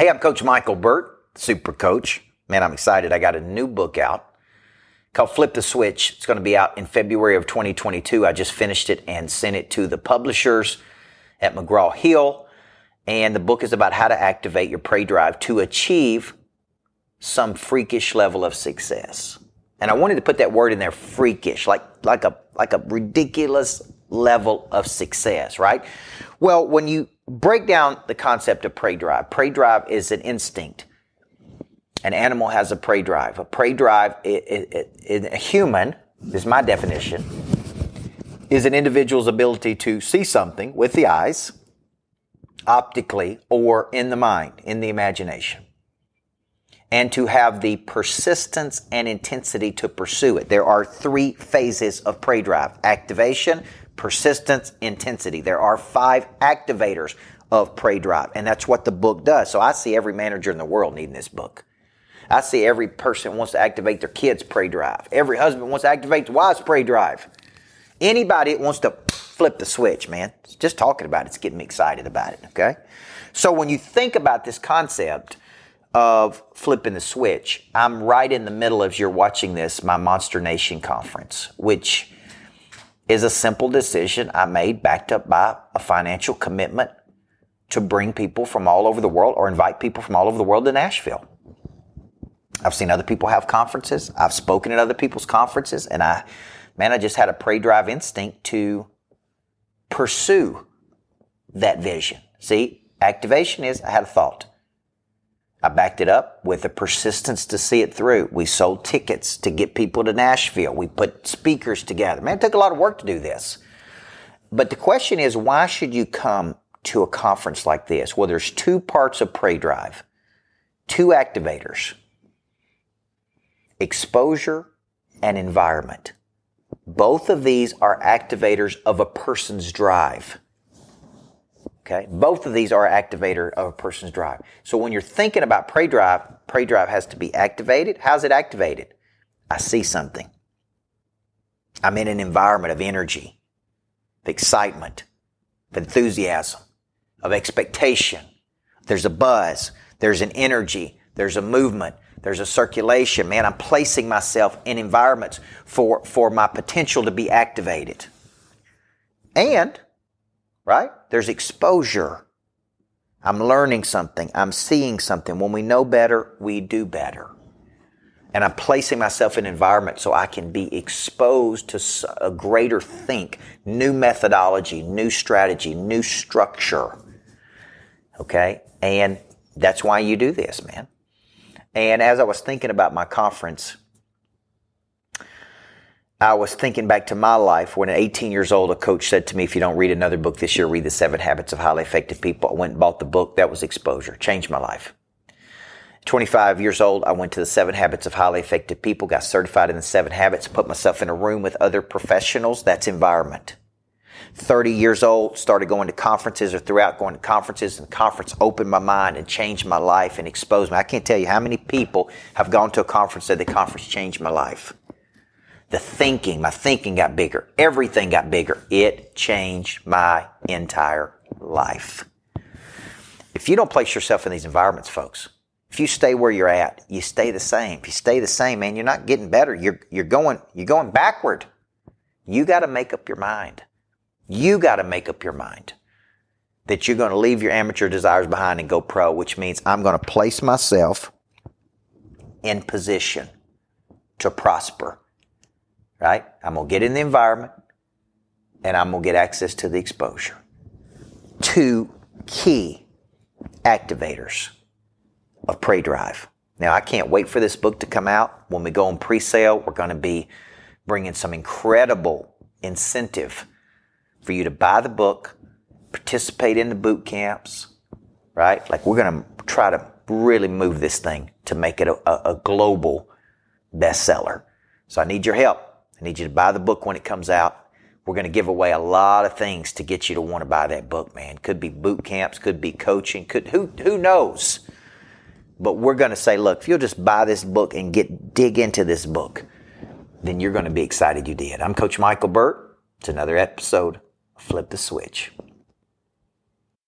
Hey, I'm Coach Michael Burt, Super Coach. Man, I'm excited. I got a new book out called Flip the Switch. It's going to be out in February of 2022. I just finished it and sent it to the publishers at McGraw Hill. And the book is about how to activate your prey drive to achieve some freakish level of success. And I wanted to put that word in there, freakish, like, like a, like a ridiculous level of success, right? Well, when you break down the concept of prey drive. Prey drive is an instinct. An animal has a prey drive. A prey drive, a human, is my definition, is an individual's ability to see something with the eyes, optically, or in the mind, in the imagination, and to have the persistence and intensity to pursue it. There are three phases of prey drive activation, persistence, intensity. There are five activators of prey drive, and that's what the book does. So I see every manager in the world needing this book. I see every person wants to activate their kids' prey drive. Every husband wants to activate the wife's prey drive. Anybody that wants to flip the switch, man, just talking about it, it's getting me excited about it, okay? So when you think about this concept of flipping the switch, I'm right in the middle of you're watching this, my Monster Nation conference, which is a simple decision I made backed up by a financial commitment to bring people from all over the world or invite people from all over the world to Nashville. I've seen other people have conferences. I've spoken at other people's conferences and I, man, I just had a prey drive instinct to pursue that vision. See, activation is I had a thought. I backed it up with the persistence to see it through. We sold tickets to get people to Nashville. We put speakers together. Man, it took a lot of work to do this. But the question is, why should you come to a conference like this? Well, there's two parts of Prey Drive, two activators, exposure and environment. Both of these are activators of a person's drive. Okay. Both of these are activator of a person's drive. So when you're thinking about prey drive, prey drive has to be activated. How's it activated? I see something. I'm in an environment of energy, of excitement, of enthusiasm, of expectation. There's a buzz. There's an energy. There's a movement. There's a circulation. Man, I'm placing myself in environments for, for my potential to be activated. And right? There's exposure. I'm learning something. I'm seeing something. When we know better, we do better. And I'm placing myself in an environment so I can be exposed to a greater think, new methodology, new strategy, new structure. Okay? And that's why you do this, man. And as I was thinking about my conference, I was thinking back to my life when at 18 years old, a coach said to me, if you don't read another book this year, read The Seven Habits of Highly Effective People. I went and bought the book. That was exposure. Changed my life. 25 years old, I went to the Seven Habits of Highly Effective People, got certified in the Seven Habits, put myself in a room with other professionals. That's environment. 30 years old, started going to conferences or throughout going to conferences and conference opened my mind and changed my life and exposed me. I can't tell you how many people have gone to a conference that the conference changed my life the thinking, my thinking got bigger. Everything got bigger. It changed my entire life. If you don't place yourself in these environments, folks, if you stay where you're at, you stay the same. If you stay the same, man, you're not getting better. You're, you're going, you're going backward. You got to make up your mind. You got to make up your mind that you're going to leave your amateur desires behind and go pro, which means I'm going to place myself in position to prosper right? I'm going to get in the environment and I'm going to get access to the exposure. Two key activators of Prey Drive. Now, I can't wait for this book to come out. When we go on pre sale, we're going to be bringing some incredible incentive for you to buy the book, participate in the boot camps, right? Like, we're going to try to really move this thing to make it a, a, a global bestseller. So I need your help. I need you to buy the book when it comes out. We're going to give away a lot of things to get you to want to buy that book, man. Could be boot camps, could be coaching, could who who knows. But we're going to say, look, if you'll just buy this book and get dig into this book, then you're going to be excited you did. I'm Coach Michael Burt. It's another episode Flip the Switch.